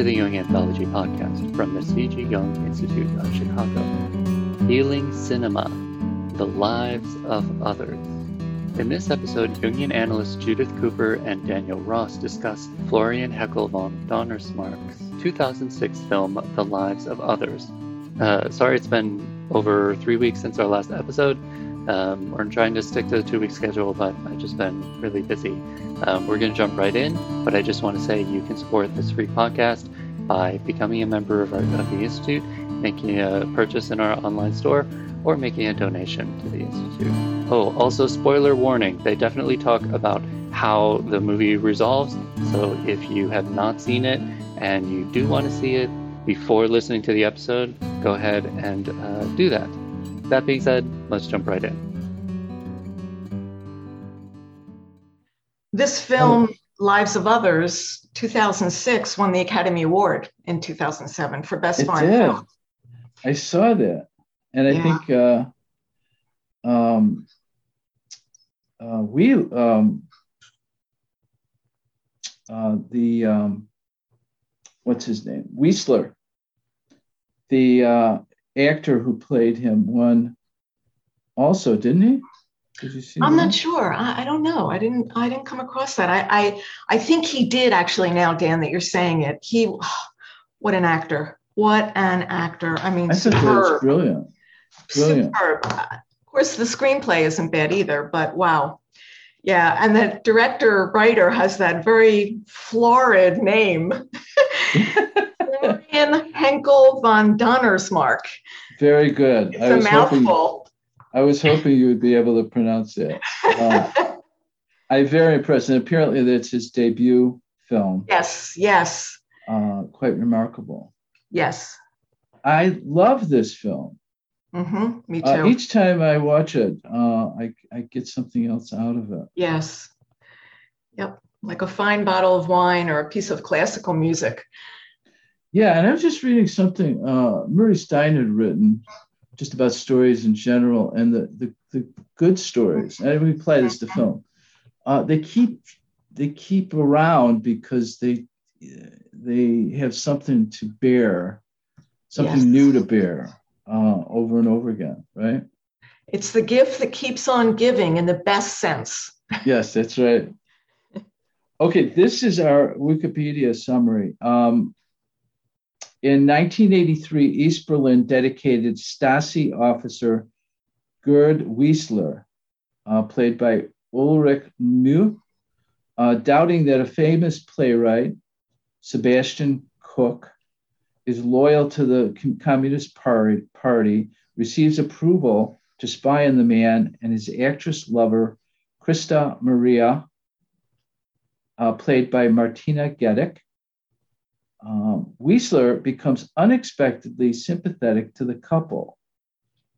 To the Jung Anthology Podcast from the C.G. Jung Institute of Chicago. Healing Cinema The Lives of Others. In this episode, Jungian analysts Judith Cooper and Daniel Ross discuss Florian Henckel von Donnersmarck's 2006 film The Lives of Others. Uh, sorry, it's been over three weeks since our last episode. Um, we're trying to stick to the two week schedule, but I've just been really busy. Um, we're going to jump right in, but I just want to say you can support this free podcast by becoming a member of, our, of the Institute, making a purchase in our online store, or making a donation to the Institute. Oh, also, spoiler warning they definitely talk about how the movie resolves. So if you have not seen it and you do want to see it before listening to the episode, go ahead and uh, do that. That being said, let's jump right in. This film, oh. Lives of Others, 2006, won the Academy Award in 2007 for Best Foreign Film. I saw that. And I yeah. think uh, um, uh, we, um, uh, the, um, what's his name? Wiesler, the uh, actor who played him won also, didn't he? Did you see? I'm that? not sure. I, I, don't know. I didn't. I didn't come across that. I, I I think he did actually. Now, Dan, that you're saying it, he, what an actor! What an actor! I mean, I superb. brilliant. Brilliant. Superb. Uh, of course, the screenplay isn't bad either. But wow, yeah. And the director writer has that very florid name. Henckel von Donnersmarck. Very good. It's I a mouthful. Hoping, I was hoping you would be able to pronounce it. Uh, I'm very impressed. And apparently, that's his debut film. Yes, yes. Uh, quite remarkable. Yes. I love this film. Mm-hmm, me uh, too. Uh, each time I watch it, uh, I, I get something else out of it. Yes. Yep. Like a fine bottle of wine or a piece of classical music. Yeah, and I was just reading something uh, Murray Stein had written just about stories in general and the the, the good stories. And we play this to film. Uh, they keep they keep around because they they have something to bear, something yes. new to bear uh, over and over again, right? It's the gift that keeps on giving in the best sense. yes, that's right. Okay, this is our Wikipedia summary. Um, in 1983, East Berlin dedicated Stasi officer Gerd Wiesler, uh, played by Ulrich Mühe, uh, doubting that a famous playwright, Sebastian Koch, is loyal to the Communist Party, party, receives approval to spy on the man and his actress lover, Christa Maria, uh, played by Martina Gedeck, Wiesler becomes unexpectedly sympathetic to the couple,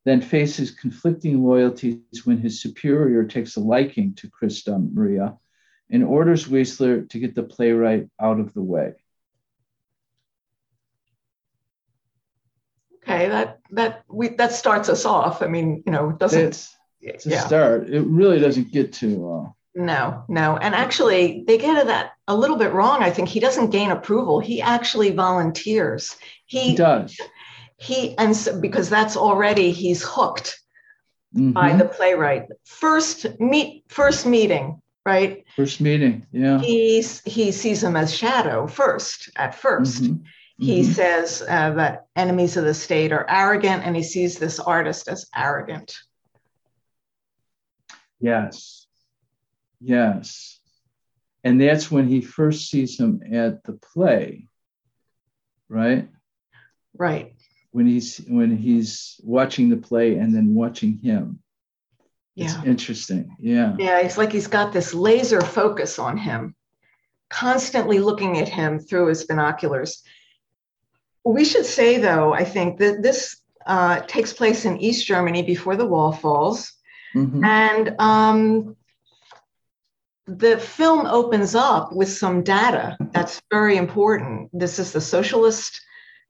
then faces conflicting loyalties when his superior takes a liking to Christa Maria and orders Wiesler to get the playwright out of the way. Okay, that that we that starts us off. I mean, you know, it doesn't. It's, it's a yeah. start. It really doesn't get to. Uh, no, no. And actually, they get that a little bit wrong. I think he doesn't gain approval. He actually volunteers. He, he does. He, and so, because that's already, he's hooked mm-hmm. by the playwright. First meet, first meeting, right? First meeting, yeah. He's, he sees him as shadow first, at 1st mm-hmm. He mm-hmm. says uh, that enemies of the state are arrogant, and he sees this artist as arrogant. Yes Yes. And that's when he first sees him at the play, right? Right. When he's when he's watching the play and then watching him. Yeah. It's interesting. Yeah. Yeah, it's like he's got this laser focus on him, constantly looking at him through his binoculars. We should say, though, I think that this uh, takes place in East Germany before the wall falls. Mm-hmm. And um, the film opens up with some data that's very important. This is the socialist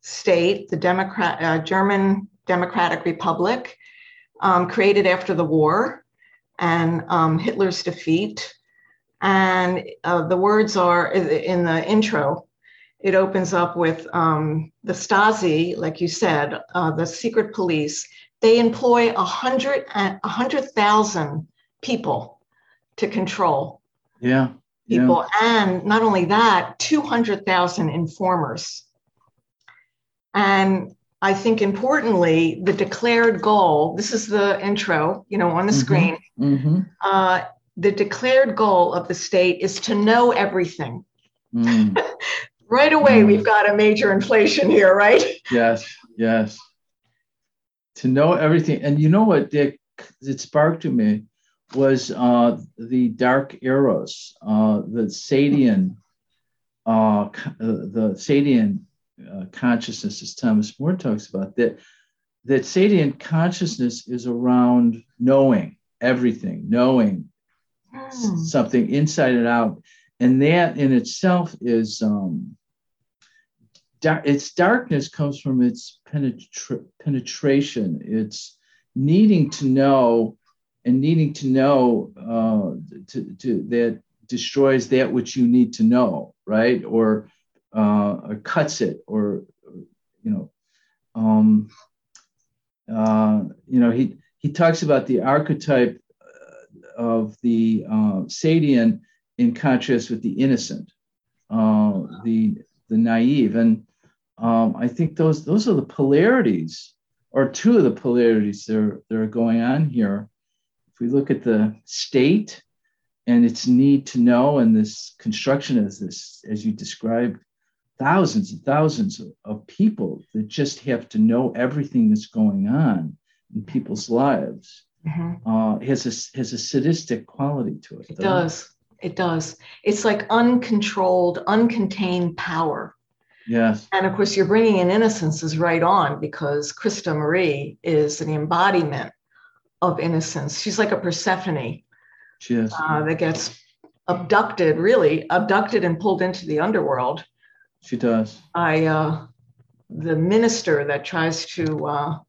state, the Democrat, uh, German Democratic Republic, um, created after the war and um, Hitler's defeat. And uh, the words are in the intro it opens up with um, the Stasi, like you said, uh, the secret police. They employ a hundred a hundred thousand people to control Yeah. people, and not only that, two hundred thousand informers. And I think importantly, the declared goal. This is the intro, you know, on the Mhm. screen. Yeah. hmm Uh, the declared goal of the state is to know everything. Mm. Right away, Mm. we've got a major inflation here, right? Yes, yes. To know everything, and you know what, Dick, it sparked to me was uh, the dark eros, uh, the Sadian, uh, uh, the Sadian uh, consciousness, as Thomas Moore talks about that. That Sadian consciousness is around knowing everything, knowing Hmm. something inside and out, and that in itself is um, its darkness comes from its penetra- penetration. It's needing to know and needing to know uh, to, to that destroys that which you need to know, right? Or uh, or cuts it, or you know, um, uh, you know, he he talks about the archetype uh, of the uh, Sadian in contrast with the innocent, uh, the the naive, and um, I think those those are the polarities, or two of the polarities that are, that are going on here. If we look at the state and its need to know, and this construction as this, as you described, thousands and thousands of, of people that just have to know everything that's going on in people's lives Mhm. uh, has a has a sadistic quality to it. It does. It does. It's like uncontrolled, uncontained power. Yes. And of course, you're bringing in innocence is right on because Christa Marie is an embodiment of innocence. She's like a Persephone uh, that gets abducted, really abducted and pulled into the underworld she does. by uh, the minister that tries to uh, have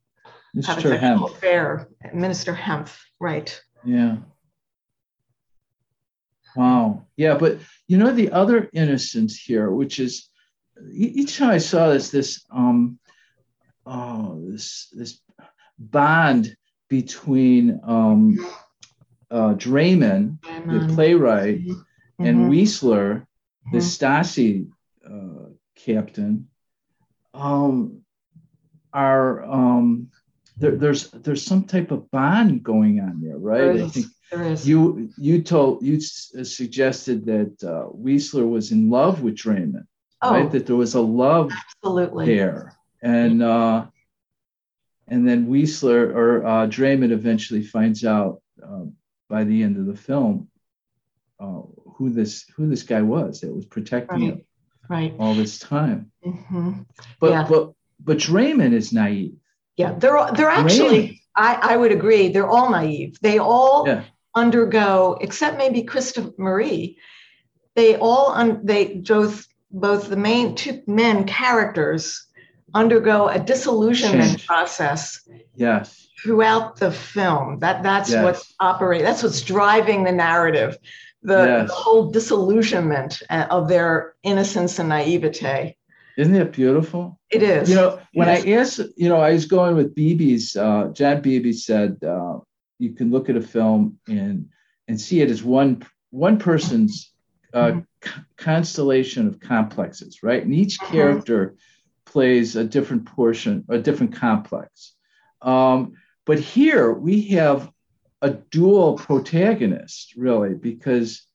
a sexual Hempf. affair, Minister Hempf. Right. Yeah. Wow. Yeah, but you know the other innocence here, which is each time I saw this, this um, oh, this this bond between um, uh, Dreyman, the playwright, and mhm, Wiesler, the mhm. Stasi uh, captain, um, are um, there, there's there's some type of bond going on there, right? There I think There is. you you told you s- suggested that uh, Wiesler was in love with Dreyman, oh, right? That there was a love absolutely. there, and uh, and then Wiesler or uh, Dreyman eventually finds out uh, by the end of the film uh, who this who this guy was that was protecting Right. him Right. all this time. hmm But Yeah. but but Dreyman is naive. Yeah, they're all, they're actually. I, I would agree. They're all naive. They all Yeah. undergo, except maybe Christa Marie. They all un, they both both the main two men characters undergo a disillusionment Change. process Yes. throughout the film. That that's Yes. what's operating. That's what's driving the narrative. The, Yes. the whole disillusionment uh, of their innocence and naivete. Isn't it beautiful? It is. You know, when. I asked, you know, I was going with Beebe's, uh, John Beebe said uh, you can look at a film and and see it as one one person's uh, Mhm. c- constellation of complexes, right? And each Mhm. character plays a different portion, a different complex. Um, but here we have a dual protagonist, really, because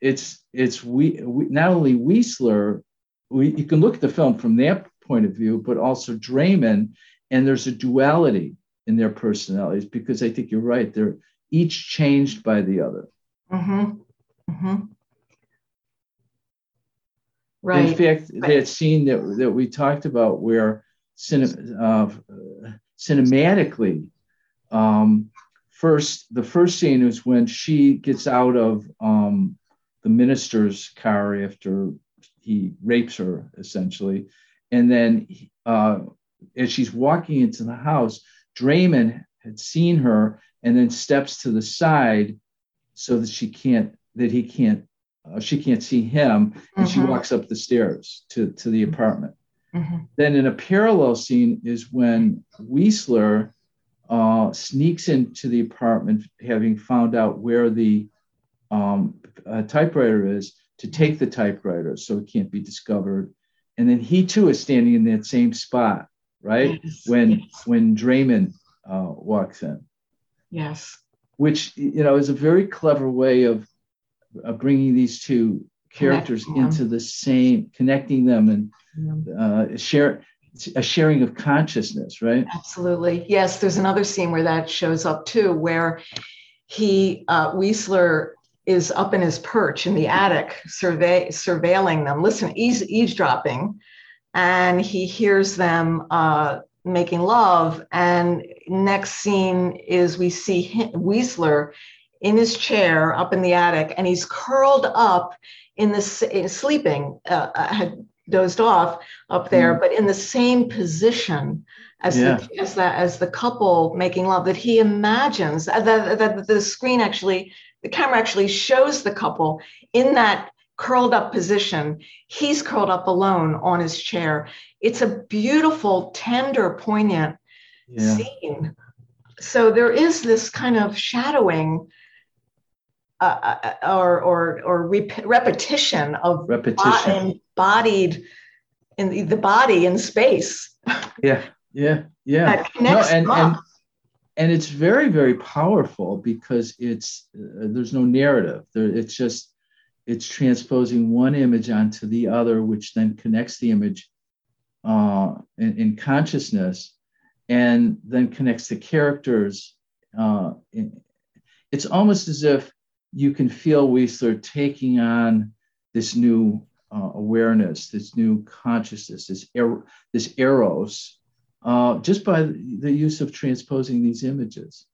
it's it's we, we not only Wiesler we, you can look at the film from that point of view, but also Dreyman, and there's a duality in their personalities because I think you're right. They're each changed by the other. Mm-hmm. Mm-hmm. Right. In fact, Right. that scene that, that we talked about where cine, uh, cinematically, um, first, the first scene is when she gets out of um, the minister's car after he rapes her, essentially. And then uh, as she's walking into the house, Dreyman had seen her and then steps to the side so that she can't, that he can't uh, she can't see him, and she Mhm. walks up the stairs to to the apartment. Mhm. Then in a parallel scene is when Wiesler uh, sneaks into the apartment, having found out where the um, uh, typewriter is, to take the typewriter so it can't be discovered. And then he too is standing in that same spot, right? Yes, When yes, when Dreyman uh, walks in, yes. which you know is a very clever way of, of bringing these two characters into the same, connecting them and uh, share a sharing of consciousness, right? Absolutely. Yes, there's another scene where that shows up too, where he, uh, Wiesler, is up in his perch in the attic, survey, surveilling them, listen, eaves, eavesdropping, and he hears them uh, making love. And next scene is we see him, Wiesler in his chair up in the attic, and he's curled up in the in sleeping, uh, uh, had dozed off up there, but in the same position as Yeah. the, as that as the couple making love that he imagines uh, that, that the screen actually the camera actually shows the couple in that curled up position he's curled up alone on his chair it's a beautiful tender poignant Yeah. scene so there is this kind of shadowing uh, uh, or or or rep- repetition of Repetition. embodied in the, body in space Yeah. Yeah. Yeah. that connects and, and and it's very very powerful because it's uh, there's no narrative there it's just it's transposing one image onto the other which then connects the image uh, in, in consciousness and then connects the characters uh, in- it's almost as if you can feel Wiesler taking on this new uh, awareness, this new consciousness, this er- this eros, uh, just by the use of transposing these images.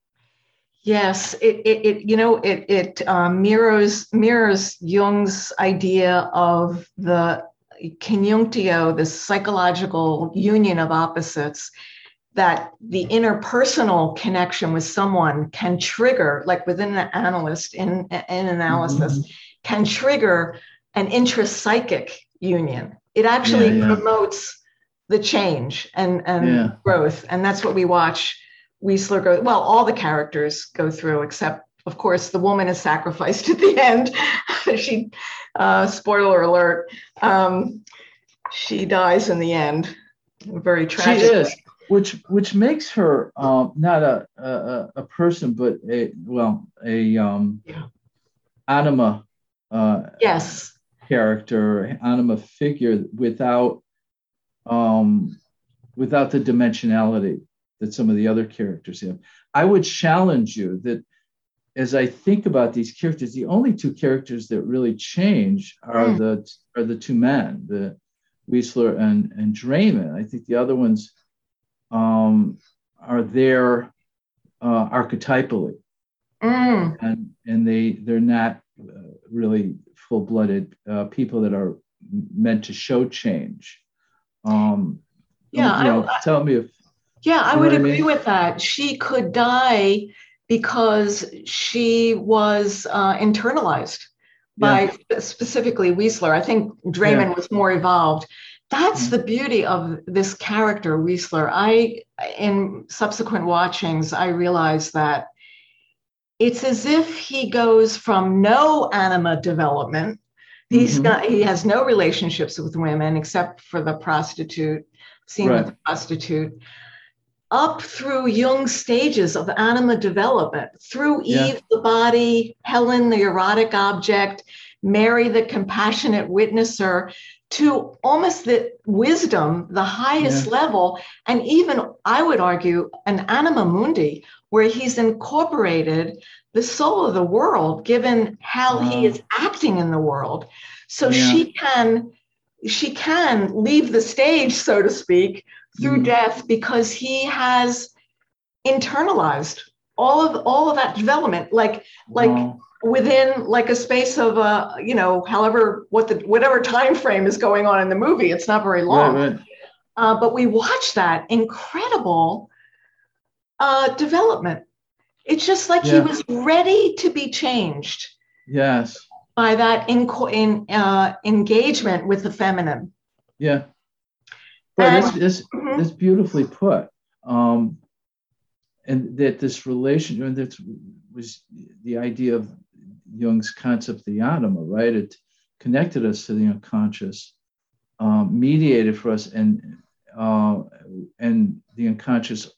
Yes, it, it, it you know it it um, mirrors mirrors Jung's idea of the conjunctio, the psychological union of opposites, that the interpersonal connection with someone can trigger, like within an analyst in in analysis, can trigger an intrapsychic union. It actually Yeah, yeah. promotes the change and and Yeah. growth, and that's what we watch Wiesler go. Well, all the characters go through, except of course the woman is sacrificed at the end. she, uh, spoiler alert, um, she dies in the end. Very tragic. She is, which which makes her um, not a, a a person, but a well a um, Yeah. anima uh, Yes. character, anima figure without um, without the dimensionality that some of the other characters have. I would challenge you that as I think about these characters, the only two characters that really change are Mm. the are the two men, the Wiesler and and Dreyman. I think the other ones um, are there uh, archetypally, Mm. and and they they're not uh, really full blooded uh, people that are meant to show change. Um, Yeah, you know, I- tell me if Yeah, I would I agree mean? with that. She could die because she was uh, internalized by specifically Wiesler. I think Dreyman was more evolved. That's Mhm. the beauty of this character, Wiesler. I, in subsequent watchings, I realized that it's as if he goes from no anima development. He's Mhm. got he has no relationships with women except for the prostitute scene with the prostitute up through Jung's stages of anima development, through Yeah. Eve, the body, Helen, the erotic object, Mary, the compassionate witnesser, to almost the wisdom, the highest level, and even, I would argue, an anima mundi, where he's incorporated the soul of the world, given how he is acting in the world. So Yeah. she can she can leave the stage, so to speak, through Mhm. death because he has internalized all of all of that development like like Wow. Within like a space of uh you know however what the whatever time frame is going on in the movie it's not very long right, right. uh, but we watch that incredible uh development it's just like he was ready to be changed Yes. by that in, in uh, engagement with the feminine. Yeah. Well, that's, that's, mm-hmm. that's beautifully put. Um, and that this relation, and that was the idea of Jung's concept of the anima, right? It connected us to the unconscious, um, mediated for us, and uh, and the unconscious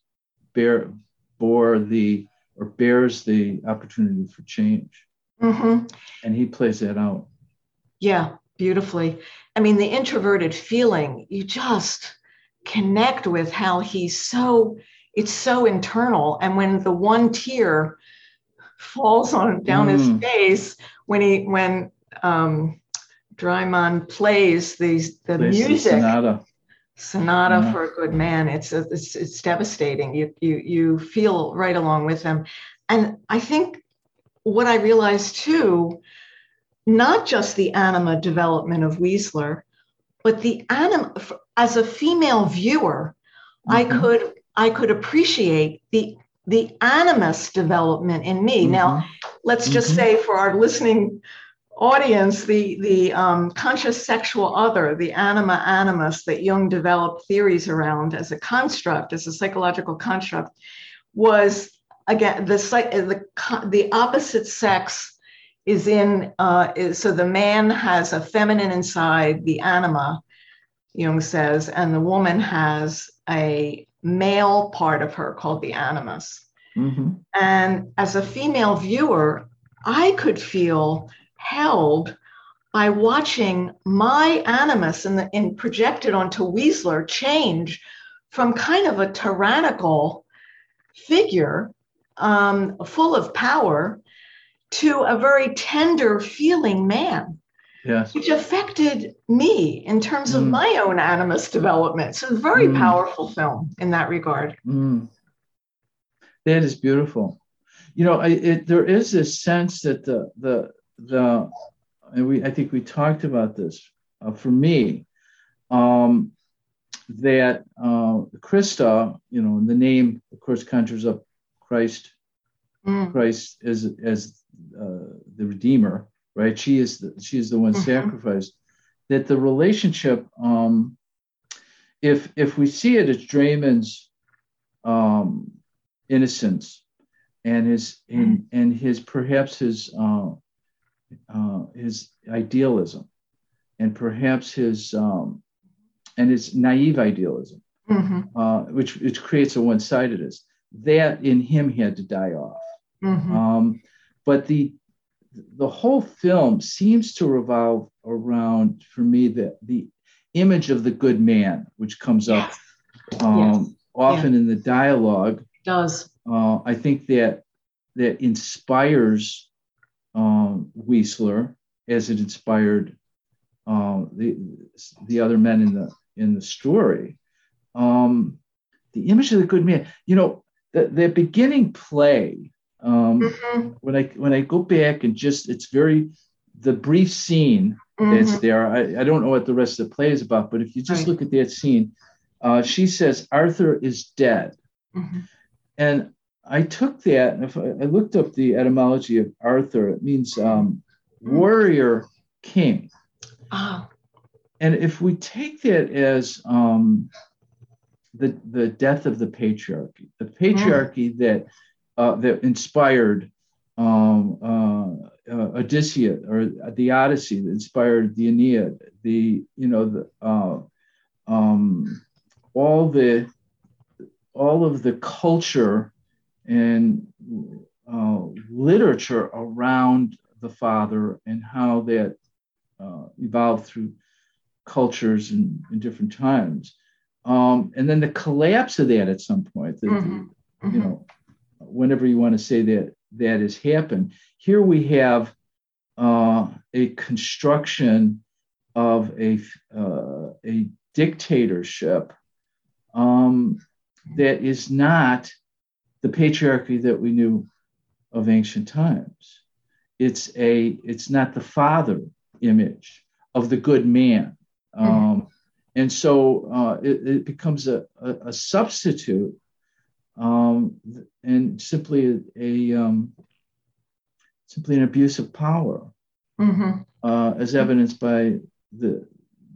bear bore the or bears the opportunity for change. Mm-hmm. And he plays that out. Yeah, beautifully. I mean, the introverted feeling, you just connect with how he's so, it's so internal. And when the one tear falls on down mm. his face, when he, when, um, Dreyman plays these the plays music, the sonata, sonata yeah. for a good man. It's, a, it's it's devastating. You you you feel right along with them, and I think what I realized too, not just the anima development of Wiesler, but the anima as a female viewer, mm-hmm. I could I could appreciate the the animus development in me. Mm-hmm. Now, let's just mm-hmm. say for our listening audience, the the um, conscious sexual other, the anima animus that Jung developed theories around as a construct, as a psychological construct, was again the the the opposite sex is in uh, is, so the man has a feminine inside the anima jung says and the woman has a male part of her called the animus mm-hmm. and as a female viewer i could feel held by watching my animus in, the, in projected onto Wiesler change from kind of a tyrannical figure um, full of power to a very tender feeling man. Yes. Which affected me in terms of mm. my own animus development. So, a very mm. powerful film in that regard. Mm. That is beautiful. You know, I, it, there is this sense that the the the and we I think we talked about this uh, for me um, that uh, Christa, you know, the name of course conjures up Christ, mm. Christ as as uh, the Redeemer, right? She is the, she is the one mm-hmm. sacrificed. That the relationship, um, if if we see it as Dreyman's um, innocence and his and, and his perhaps his uh, uh, his idealism and perhaps his um, and his naive idealism, mm-hmm. uh, which which creates a one-sidedness that in him had to die off. Mm-hmm. Um, but the the whole film seems to revolve around, for me, the the image of the good man, which comes up yes. Um, yes. often yeah. in the dialogue. Does uh, I think that that inspires um, Wiesler as it inspired uh, the the other men in the in the story. Um, the image of the good man. You know, the, the beginning play um, mm-hmm. when i when i go back and just it's very the brief scene mm-hmm. that's there I, I don't know what the rest of the play is about but if you just right. look at that scene uh, she says arthur is dead mm-hmm. And i took that and if I, I, looked up the etymology of arthur it means um, warrior king oh. and if we take that as um, the the death of the patriarchy, the patriarchy mm. that uh, that inspired um, uh, uh, Odysseus or the Odyssey, that inspired the Aeneid, the you know the uh, um, all the all of the culture and uh, literature around the father and how that uh, evolved through cultures and in different times um, and then the collapse of that at some point, the, mm-hmm. the, you know, whenever you want to say that that has happened. Here we have uh, a construction of a uh, a dictatorship um, that is not the patriarchy that we knew of ancient times. It's a it's not the father image of the good man. Mm-hmm. Um, and so uh, it, it, becomes a, a, a substitute um, and simply a, a um, simply an abuse of power. Mhm. uh, as evidenced by the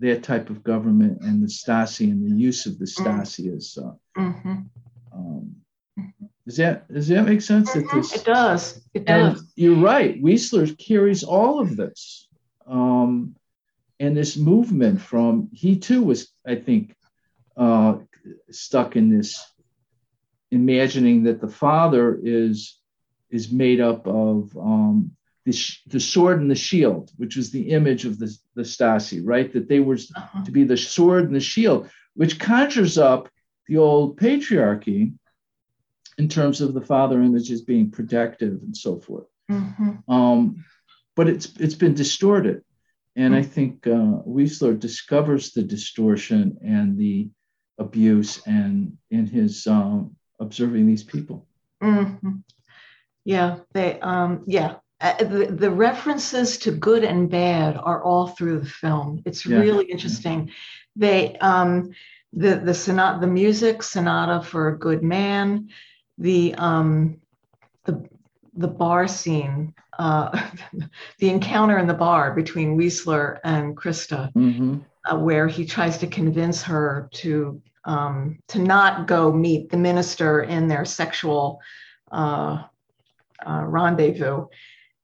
that type of government and the Stasi and the use of the Stasi as. Uh, Mhm. um, does that does that make sense? That this It does. It and does. you're right. Wiesler carries all of this. Um, and this movement from, he too was, I think, uh, stuck in this imagining that the father is, is made up of um, the, the sword and the shield, which was the image of the, the Stasi, right? That they were Uh-huh. to be the sword and the shield, which conjures up the old patriarchy in terms of the father image as being protective and so forth. Mhm. Um, but it's it's been distorted, and I think uh, Wiesler discovers the distortion and the abuse and in his um, observing these people. Mhm. Yeah, they um yeah. Uh, the, the references to good and bad are all through the film. It's Yeah. really interesting. They um the the sonata the music sonata for a good man, the um the the bar scene, uh the encounter in the bar between Wiesler and Christa, Mhm. uh, where he tries to convince her to um, to not go meet the minister in their sexual uh, uh, rendezvous.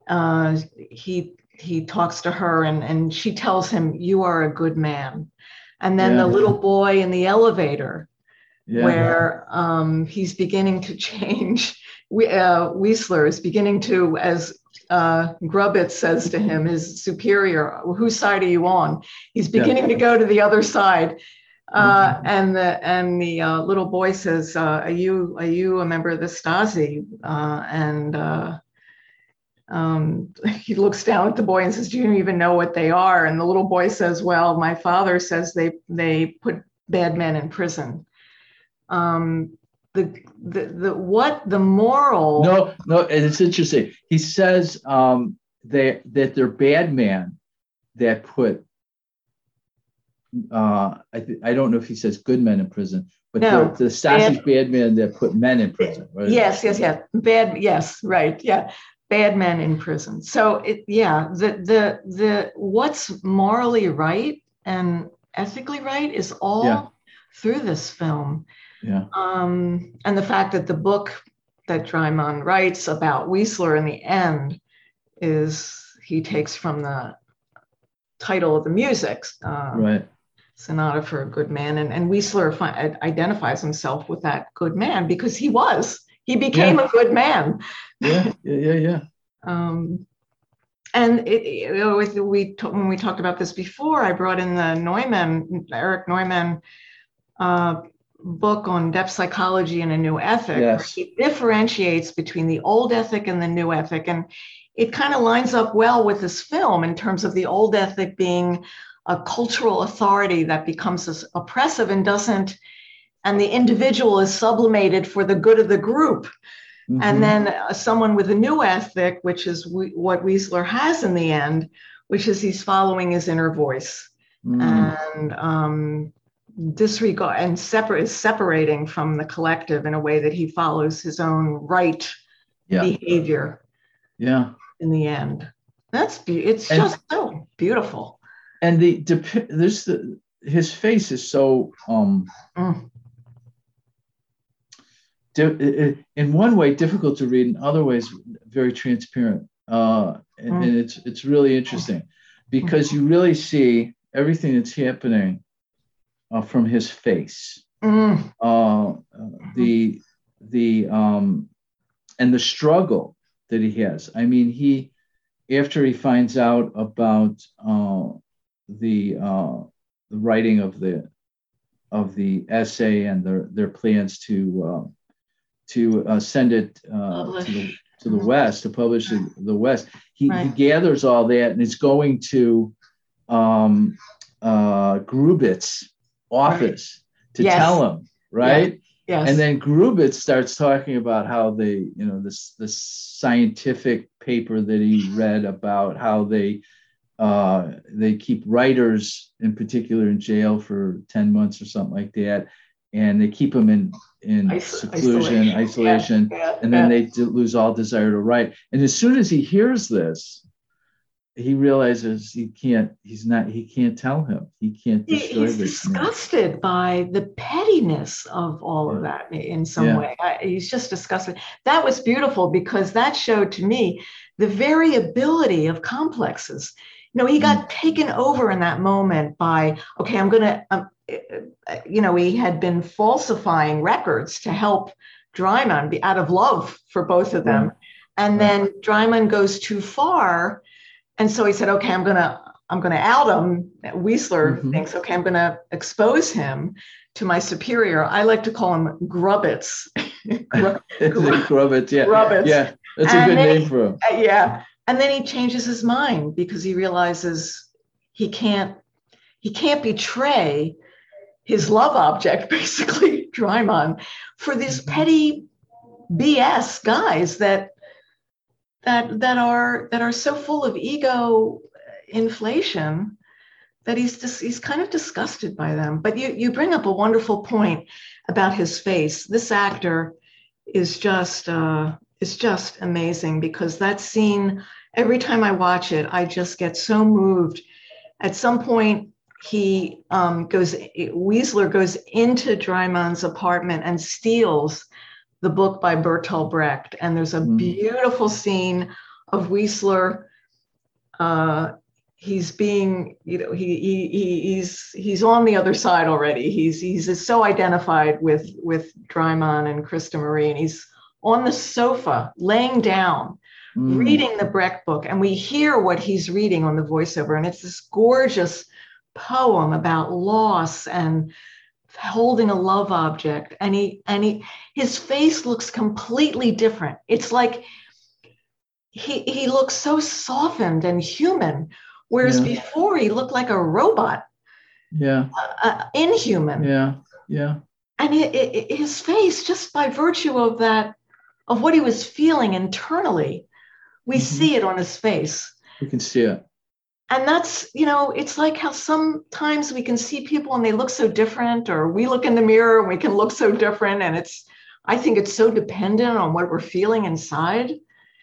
Uh, he he talks to her and and she tells him, "You are a good man." And then Yeah. the little boy in the elevator, Yeah. where um, he's beginning to change. We, uh, Wiesler is beginning to, as uh, Grubitz says to him, his superior, whose side are you on? He's Yeah. beginning to go to the other side. Uh, Mhm. And the and the uh, little boy says, uh, "Are you are you a member of the Stasi?" Uh, and uh, um, he looks down at the boy and says, "Do you even know what they are?" And the little boy says, "Well, my father says they they put bad men in prison." Um, the the the what the moral? No, no, and it's interesting. He says um, they, that they're bad men that put. Uh, I, th- I don't know if he says good men in prison, but No, the, the Stasi's bad men that put men in prison. Right? Yes, yes, yes. Bad. Yes, right. Yeah, bad men in prison. So it, yeah, the the the what's morally right and ethically right is all Yeah. through this film. Yeah. Um, and the fact that the book that Dreyman writes about Wiesler in the end is he takes from the title of the music, uh, Right. Sonata for a Good Man. And, and Wiesler fi- identifies himself with that good man because he was. He became a good man. Yeah. Yeah. Yeah. Yeah. Um, and it, you know, with- we when we talked about this before, I brought in the Neumann, Eric Neumann uh, book on depth psychology and a new ethic. Yes. He differentiates between the old ethic and the new ethic. And it kind of lines up well with this film in terms of the old ethic being a cultural authority that becomes oppressive and doesn't, and the individual is sublimated for the good of the group. Mhm. And then uh, someone with a new ethic, which is we, what Wiesler has in the end, which is he's following his inner voice Mhm. and um, disregard and separate is separating from the collective in a way that he follows his own right yeah. behavior Yeah. in the end. That's be- it's And- just so beautiful. And the depi- this the his face is so um Mm. In one way difficult to read in other ways very transparent uh and, Mm. and it's it's really interesting because you really see everything that's happening uh, from his face Mm. uh, uh, the the um and the struggle that he has i mean he after he finds out about uh the uh the writing of the of the essay and their their plans to uh, to uh, send it uh, to the to the west to publish in the west. He, he gathers all that and is going to um uh grubitz office to Yes. tell him right? Yes. and then Grubitz starts talking about how they, you know, this this scientific paper that he read about how they uh, they keep writers in particular in jail for ten months or something like that, and they keep them in in Iso- seclusion, isolation, Yeah, and then yeah. they lose all desire to write. And as soon as he hears this, he realizes he can't he's not he can't tell him he can't destroy he's disgusted man. by the pettiness of all of that in some yeah. way I, he's just disgusted that was beautiful because that showed to me the variability of complexes you know he got mm. taken over in that moment by okay i'm gonna um, you know he had been falsifying records to help Dreyman be out of love for both of them and then Dreyman goes too far and so he said, okay, I'm gonna I'm gonna out him. Wiesler mm-hmm. thinks, okay, I'm gonna expose him to my superior. I like to call him Grubbitz. Grubbitz, yeah. Grubbitz. Yeah, that's and a good name he, for him. Uh, yeah. And then he changes his mind because he realizes he can't he can't betray his love object, basically, Dreyman, for these mm-hmm. petty BS guys that that that are that are so full of ego inflation that he's just he's kind of disgusted by them. But you you bring up a wonderful point about his face. This actor is just uh, is just amazing because that scene every time I watch it, I just get so moved. At some point, he um, goes Wiesler goes into Dreyman's apartment and steals the book by Bertolt Brecht. And there's a mm. beautiful scene of Wiesler. Uh, he's being, you know, he, he, he's he's on the other side already. He's he's so identified with with Draiman and Christa Marie, and he's on the sofa, laying down, mm. reading the Brecht book, and we hear what he's reading on the voiceover, and it's this gorgeous poem about loss and holding a love object. And he and he his face looks completely different. It's like he he looks so softened and human whereas yeah. before he looked like a robot yeah. uh, uh, inhuman. Yeah yeah. And it, it, his face just by virtue of that of what he was feeling internally we mm-hmm. see it on his face. We can see it and that's you know it's like how sometimes we can see people and they look so different or we look in the mirror and we can look so different and it's i think it's so dependent on what we're feeling inside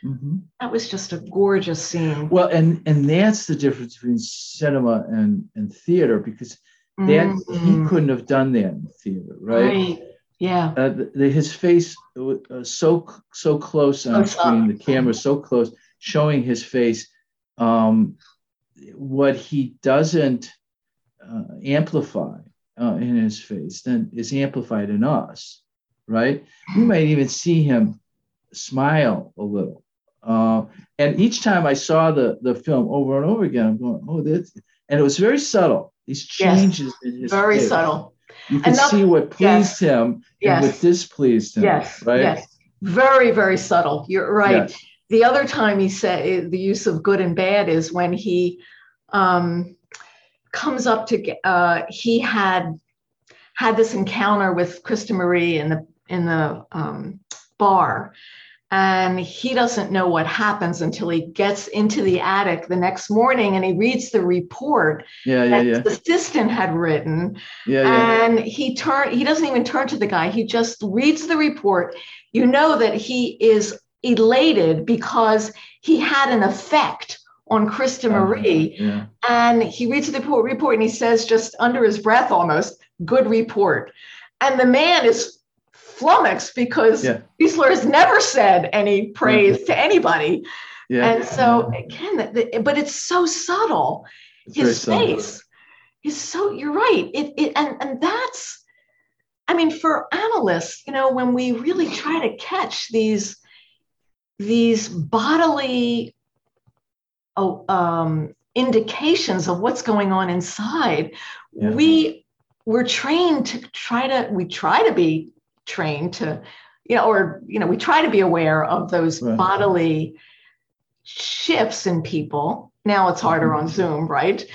mm-hmm. that was just a gorgeous scene well and and that's the difference between cinema and and theater because that mm-hmm. he couldn't have done that in theater right, right. yeah uh, the, the, his face uh, so so close on screen up. the camera so close showing his face um what he doesn't uh, amplify uh, in his face then is amplified in us, right? We might even see him smile a little. Uh, and each time I saw the the film over and over again, I'm going, oh, this, and it was very subtle. These changes yes, in his very face. subtle. You can see what pleased yes, him yes, and what displeased him. Yes, right. Yes, very very subtle. You're right. Yes. The other time he said the use of good and bad is when he um, comes up to uh, he had had this encounter with Christa Marie in the in the um, bar, and he doesn't know what happens until he gets into the attic the next morning and he reads the report yeah, yeah, that yeah. the assistant had written. Yeah, yeah. And he turn he doesn't even turn to the guy. He just reads the report. You know that he is elated because he had an effect on Christa Marie. yeah. And he reads the report, and he says, just under his breath almost, good report. And the man is flummoxed because yeah. Has never said any praise to anybody. Yeah. And so again, the, but it's so subtle. It's his face is so you're right. It, it and and that's I mean, for analysts, you know, when we really try to catch these these bodily oh, um, indications of what's going on inside. Yeah. We we're trained to try to we try to be trained to you know or you know we try to be aware of those right. bodily shifts in people. Now it's harder on mm-hmm. Zoom, right?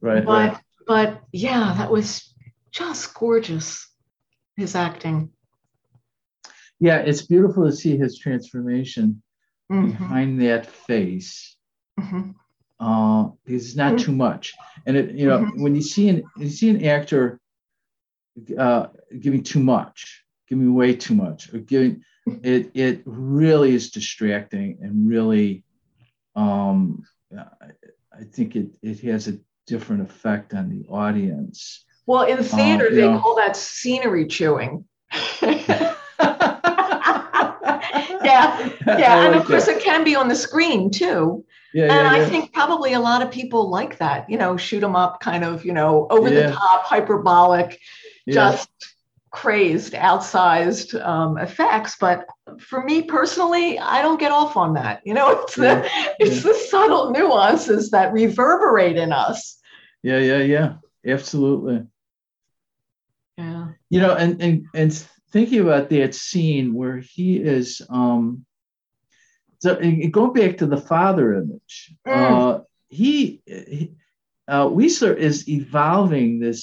Right. But right. but yeah, that was just gorgeous. His acting. Yeah, it's beautiful to see his transformation mm-hmm. behind that face mm-hmm. uh, because it's not too much. And it, you know, mm-hmm. when you see an you see an actor uh, giving too much, giving way too much, or giving it, it really is distracting and really, um, I think it it has a different effect on the audience. Well, in theater, they yeah. call that scenery chewing. yeah, yeah, I and like of course that. it can be on the screen too. Yeah, and yeah, I yeah. think probably a lot of people like that. You know, shoot 'em up, kind of, you know, over the top, hyperbolic, just crazed, outsized um, effects. But for me personally, I don't get off on that. You know, it's the it's the subtle nuances that reverberate in us. yeah, yeah, yeah. Absolutely. Yeah. you know and and and thinking about that scene where he is um so going back to the father image Mm. uh he, he uh Wiesler is evolving this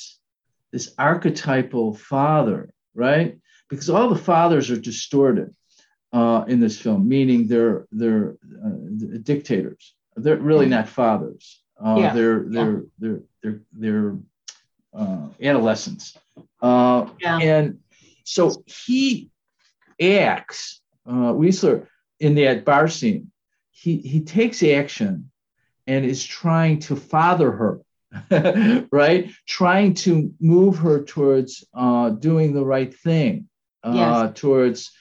this archetypal father right because all the fathers are distorted uh in this film meaning they're they're uh, dictators they're really not fathers uh Yeah. they're they're they're they're they're uh adolescents uh Yeah. and so he acts, uh, Wiesler, in that bar scene. He he takes action and is trying to father her, right? Trying to move her towards uh, doing the right thing, uh, towards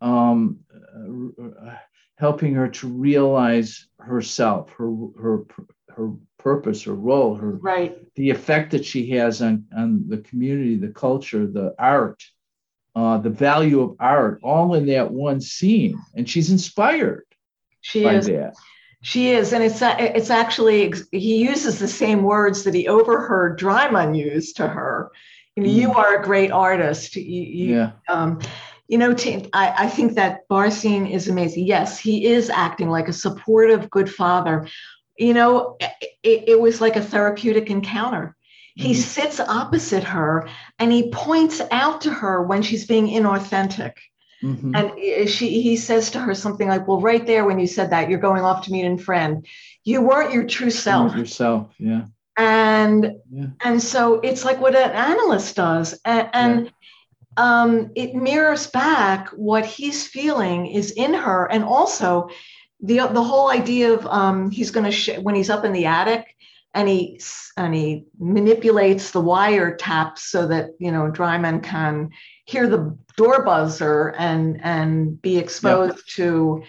um, uh, helping her to realize herself, her her her purpose, her role, her Right. the effect that she has on, on the community, the culture, the art, uh, the value of art, all in that one scene. And she's inspired She by is. that. She is, and it's it's actually he uses the same words that he overheard Dreyman use to her. You, know, you Mm. are a great artist. You, you, Yeah. um, you know, t- I, I think that bar scene is amazing. Yes, he is acting like a supportive, good father. You know, it, it was like a therapeutic encounter. He Mhm. sits opposite her and he points out to her when she's being inauthentic. Mhm. And she, he says to her something like, "Well, right there, when you said that, you're going off to meet a friend. You weren't your true self." Yourself. Yeah. And Yeah. and so it's like what an analyst does, and, and um, it mirrors back what he's feeling is in her, and also the the whole idea of um, he's going to sh- when he's up in the attic. And he and he manipulates the wire taps so that you know Dreyman can hear the door buzzer and and be exposed to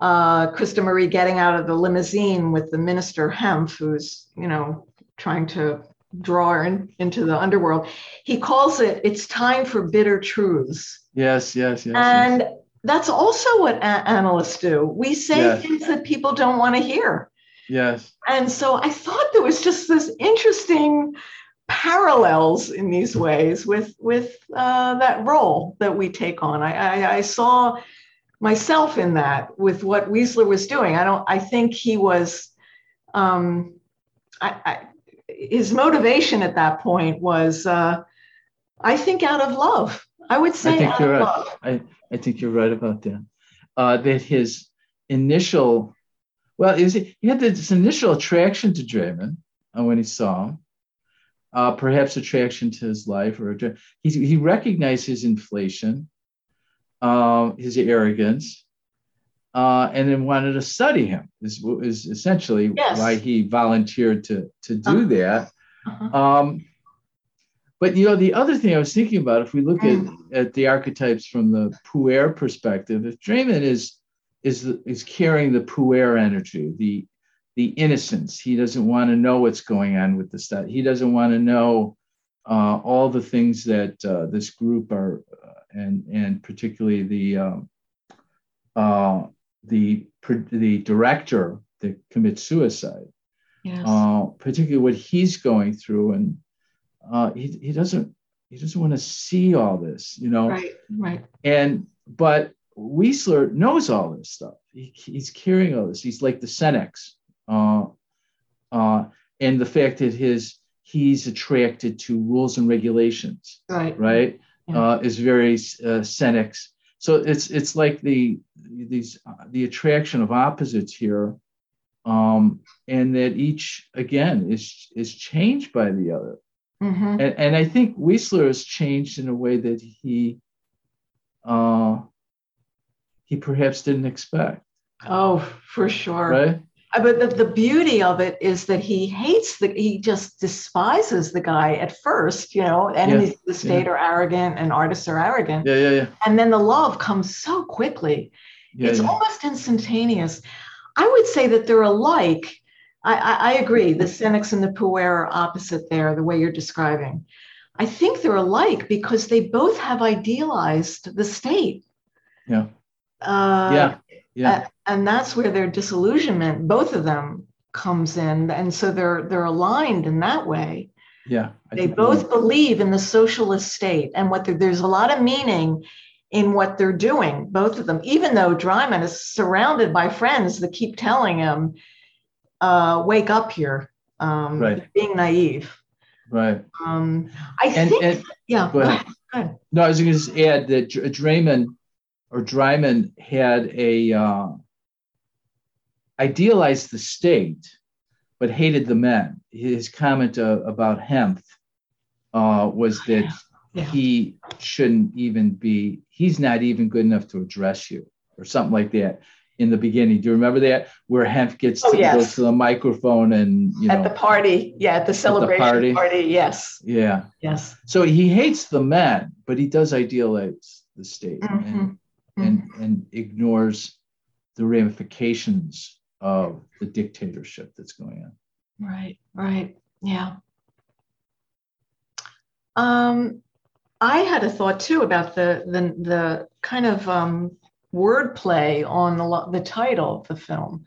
uh, Christa Maria getting out of the limousine with the minister Hempf, who's you know trying to draw her in, into the underworld. He calls it "It's time for bitter truths," Yes. Yes. Yes. yes. and that's also what a- analysts do. We say Yes. things that people don't want to hear, Yes. and so I thought there was just this interesting parallels in these ways with with uh, that role that we take on. I, I, I saw myself in that with what Wiesler was doing. I don't. I think he was. Um, I, I, his motivation at that point was, uh, I think, out of love. I would say I think out you're of right. love. I, I think you're right about that. Uh, that his initial, well, he, he had this initial attraction to Dreyman uh, when he saw him, uh, perhaps attraction to his life, or he, he recognized his inflation, uh, his arrogance, uh, and then wanted to study him. Is, is essentially Yes. why he volunteered to to do Uh-huh. that. Uh-huh. Um, but you know, the other thing I was thinking about, if we look Mm. at, at the archetypes from the puer perspective, if Dreyman is is is carrying the puer energy, the the innocence, he doesn't want to know what's going on with the stuff. He doesn't want to know uh, all the things that uh, this group are, uh, and and particularly the um, uh, the the director that commits suicide Yes. uh, particularly what he's going through, and uh, he he doesn't he doesn't want to see all this, you know. right. Right. And but Wiesler knows all this stuff. He, he's carrying all this. He's like the Senex, uh, uh, and the fact that his he's attracted to rules and regulations, Right. right? Yeah. Uh, is very uh, Senex. So it's it's like the these uh, the attraction of opposites here, um, and that each again is is changed by the other. Mhm. And, and I think Wiesler has changed in a way that he uh, he perhaps didn't expect, Oh, for sure. right? Uh, But the, the beauty of it is that he hates the, he just despises the guy at first, you know, enemies of the state are arrogant and artists are arrogant. Yeah, yeah, yeah. And then the love comes so quickly. yeah, it's yeah. almost instantaneous. I would say that they're alike. I, I, I agree. The senex and the puer are opposite there, the way you're describing. I think they're alike because they both have idealized the state. Yeah. Uh, yeah, yeah, and that's where their disillusionment, both of them, comes in, and so they're they're aligned in that way. yeah. I They both believe in the socialist state, and what there's a lot of meaning in what they're doing, both of them. Even though Dreyman is surrounded by friends that keep telling him, uh, "Wake up here," um, Right. being naive. right. Um, I And, think, and yeah. go ahead. Go ahead. No, I was going to just add that Dr- Dreyman or Dreyman had a uh, idealized the state, but hated the men. His comment uh, about Hempf uh, was that Yeah. he shouldn't even be. He's not even good enough to address you, or something like that. In the beginning, do you remember that where Hempf gets Oh, to yes. goes to the microphone and you know At the party, yeah, at the celebration party. party. Yes, yeah. yes. So he hates the men, but he does idealize the state. And, And and ignores the ramifications of the dictatorship that's going on. Right, right. Yeah. Um, I had a thought too about the the the kind of um, wordplay on the the title of the film,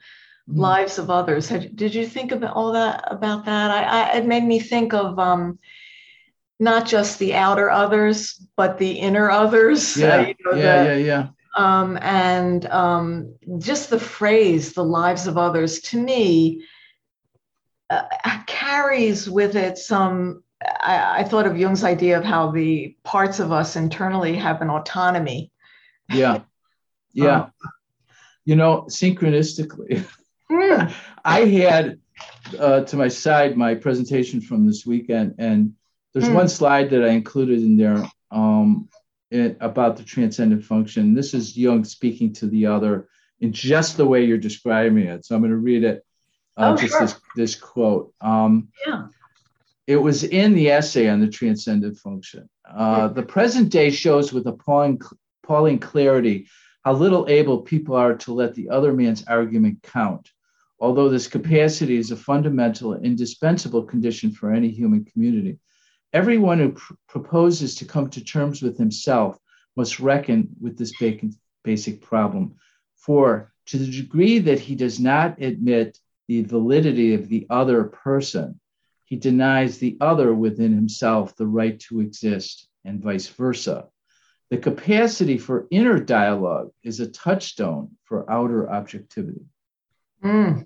Mm. "Lives of Others." Had, did you think about all that about that? I, I it made me think of um, not just the outer others, but the inner others. uh, Yeah, you know, yeah, the- yeah, yeah. Um, and um, just the phrase "the lives of others" to me uh, carries with it some. I, I thought of Jung's idea of how the parts of us internally have an autonomy. Yeah, yeah. you know, synchronistically, Mm, I had uh, to my side my presentation from this weekend, and there's Hmm. one slide that I included in there um, it, about the transcendent function. This is Jung speaking to the other in just the way you're describing it. So I'm going to read it. Uh, Oh, just sure. this this quote. Um, Yeah. It was in the essay on the transcendent function. Uh, the present day shows with appalling, appalling clarity how little able people are to let the other man's argument count. Although this capacity is a fundamental and indispensable condition for any human community, everyone who pr- proposes to come to terms with himself must reckon with this basic, problem. For to the degree that he does not admit the validity of the other person, he denies the other within himself the right to exist, and vice versa. The capacity for inner dialogue is a touchstone for outer objectivity. mm,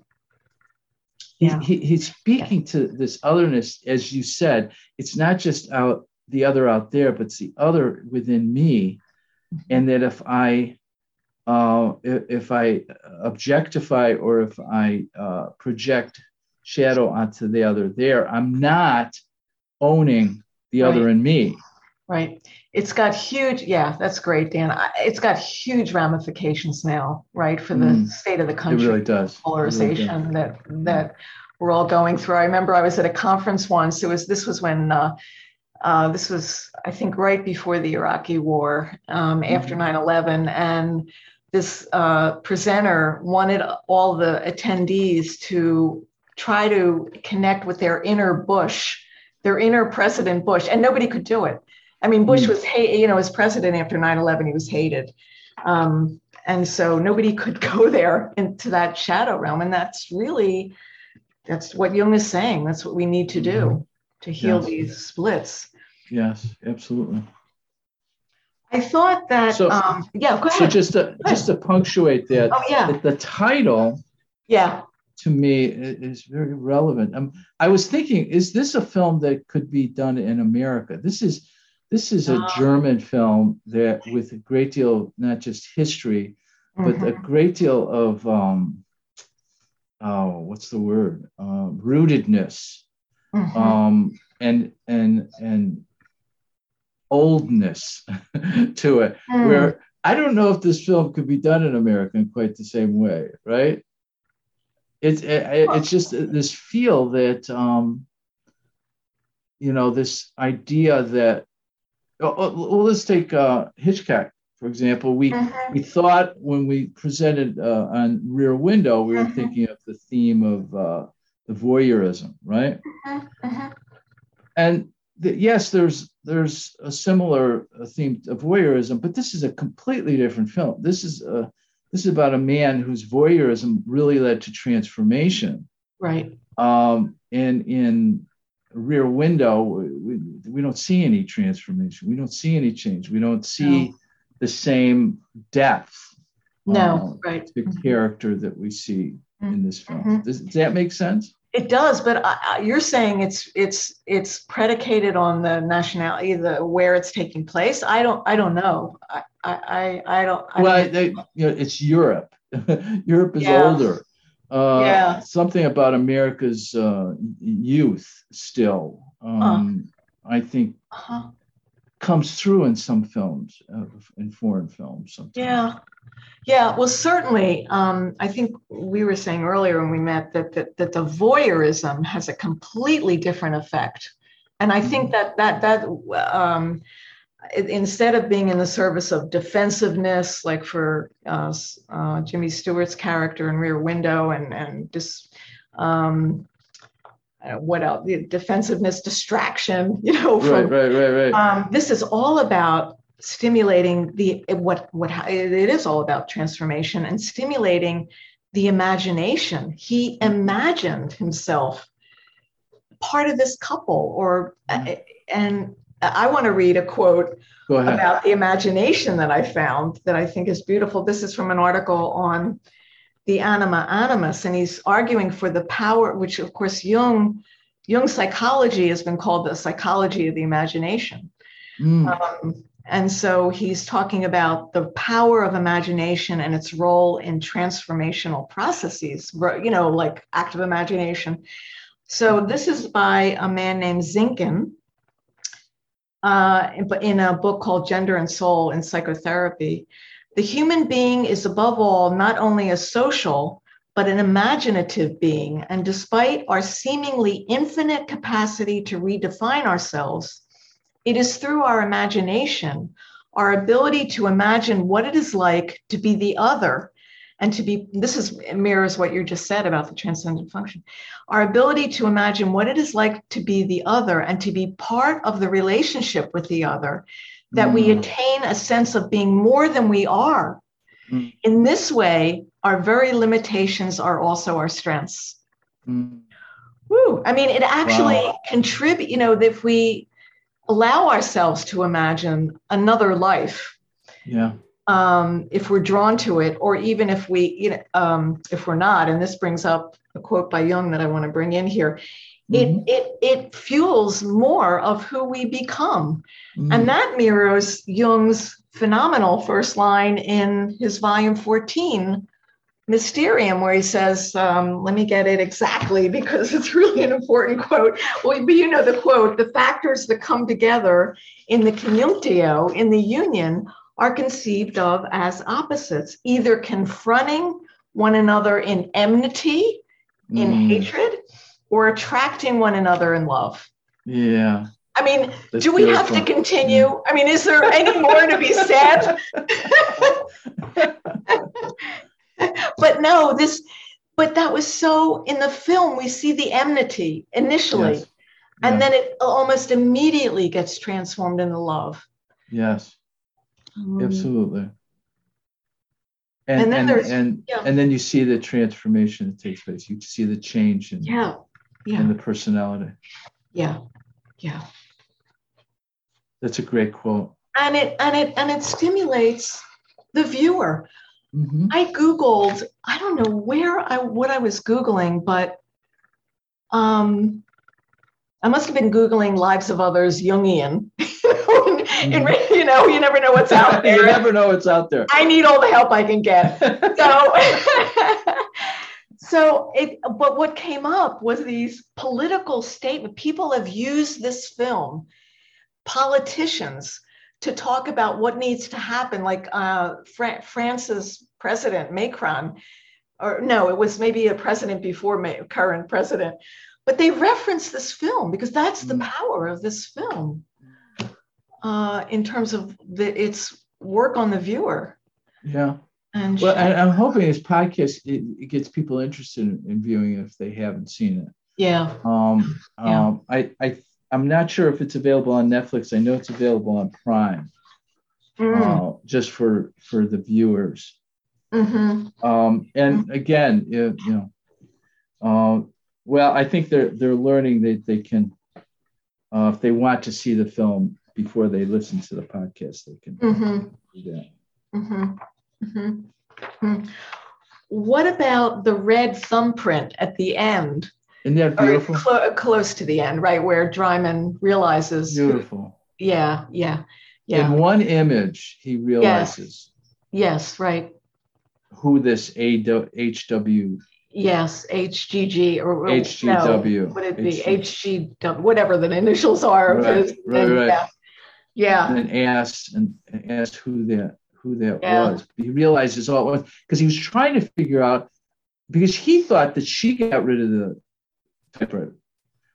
Yeah. he- he's speaking to this otherness, as you said, it's not just out the other out there, but it's the other within me. And that if I uh, if, if I objectify or if I uh, project shadow onto the other there, I'm not owning the other in me. right. It's got huge. Yeah, that's great, Dan. It's got huge ramifications now, right, for the Mm. state of the It country. really does. It really does. polarization that that we're all going through. I remember I was at a conference once. It was this was when uh, uh, this was I think right before the Iraqi War, um, after Mhm. 9/11, and this uh, presenter wanted all the attendees to try to connect with their inner Bush, their inner President Bush, and nobody could do it. I mean, Bush Mm. was hate, you know, as president after 9/11, he was hated. Um, and so nobody could go there into that shadow realm and that's really that's what jung is saying that's what we need to do to heal Yes. these splits Yes, absolutely. i thought that So- um, yeah go So just to just to punctuate that, oh yeah that the title yeah to me is very relevant. Um, I was thinking, is this a film that could be done in America? This is this is a Ah. German film that with a great deal not just history, but a Mhm. great deal of um, oh, what's the word? Uh, rootedness Mhm. um, and and and oldness to it. Mm. Where I don't know if this film could be done in America in quite the same way, right? it's it, it's just this feel that um, you know this idea that well, let's take uh, Hitchcock for example. We Mhm. we thought when we presented uh, on Rear Window, we were Mhm. thinking of the theme of uh, the voyeurism, right? Mhm. And the, yes, there's there's a similar uh, theme of voyeurism, but this is a completely different film. This is a this is about a man whose voyeurism really led to transformation. Right. Um, and in Rear Window, we, we don't see any transformation. We don't see any change. We don't see the same depth. No, uh, right. the character that we see in this film. Mhm. Does, does that make sense? It does, but I, I, you're saying it's it's it's predicated on the nationality, the where it's taking place. I don't I don't know. I I I I don't. I well, don't- they, you know, it's Europe. Europe is Yeah. older. Uh, Yeah. Something about America's uh, youth still, um, I think, uh-huh. comes through in some films, uh, in foreign films. Sometimes. Yeah. Yeah, well, certainly. Um, I think we were saying earlier when we met that, that that the voyeurism has a completely different effect, and I think that that that um, instead of being in the service of defensiveness, like for uh, uh, Jimmy Stewart's character in Rear Window, and and just um, uh, what else? The defensiveness, distraction, you know, from Right, right, right, right. um, this is all about stimulating the what what it is all about transformation and stimulating the imagination he imagined himself part of this couple or Mhm. and i want to read a quote about the imagination that I found that I think is beautiful. This is from an article on the anima animus, and he's arguing for the power, which of course Jung, Jung psychology has been called the psychology of the imagination. Mm, Um, and so he's talking about the power of imagination and its role in transformational processes, you know, like active imagination. So this is by a man named Zinkin, uh, in a book called Gender and Soul in Psychotherapy. The human being is above all not only a social, but an imaginative being. And despite our seemingly infinite capacity to redefine ourselves, it is through our imagination, our ability to imagine what it is like to be the other and to be this is mirrors what you just said about the transcendent function our ability to imagine what it is like to be the other and to be part of the relationship with the other that we Mm. attain a sense of being more than we are Mm. in this way our very limitations are also our strengths mm, Woo. I mean, it actually Wow. contribute, you know, if we allow ourselves to imagine another life, yeah. Um, if we're drawn to it, or even if we, you know, um, if we're not, and this brings up a quote by Jung that I want to bring in here. Mhm, It, it, it fuels more of who we become. mhm. And that mirrors Jung's phenomenal first line in his volume 14, Mysterium, where he says, um, let me get it exactly because it's really an important quote. Well, but you know the quote the factors that come together in the conjunctio, in the union, are conceived of as opposites, either confronting one another in enmity, in Mm, hatred, or attracting one another in love. Yeah. I mean, that's do we have to beautiful. continue? I mean, is there any more to be said? but no, this, but that was so in the film, we see the enmity initially, Yes. and then it almost immediately gets transformed into love. Yes. Um, Absolutely. And And then and there's- and, yeah. and then you see the transformation that takes place. You see the change in, Yeah, in yeah, the personality. yeah, yeah. That's a great quote. And it and it and it stimulates the viewer. Mhm. I Googled, I don't know where I what I was Googling, but um I must have been Googling lives of others Jungian. In- in- you know, you never know what's out there. you never know what's out there. I need all the help I can get. So so it but what came up was these political statement. People have used this film, politicians, to talk about what needs to happen. Like uh, Fra- France's president Macron or no, it was maybe a president before May, current president. But they reference this film because that's the Mm. power of this film uh, in terms of the, its work on the viewer. Yeah. And Well, I, I'm hoping this podcast it, it gets people interested in, in viewing it if they haven't seen it. yeah, Um, Yeah. um, I, I, I'm not sure if it's available on Netflix. I know it's available on Prime, Mm. uh, just for for the viewers. Mm-hmm. Um, and again, you, you know, um, well, I think they're they're learning that they can, uh, if they want to see the film before they listen to the podcast, they can mm-hmm. do that. hmm hmm What about the red thumbprint at the end? Isn't that beautiful? clo- close to the end, right? Where Dreyman realizes. Beautiful. Yeah, yeah, yeah. In one image, he realizes yes, right. who this HW Yes, HGG or HGW. No, would it be HG. HGW? Whatever the initials are of Right, his. right, right. Yeah. Yeah. and asked and, and asked who that who that Yeah. was. He realizes all it was because he was trying to figure out because he thought that she got rid of the typewriter,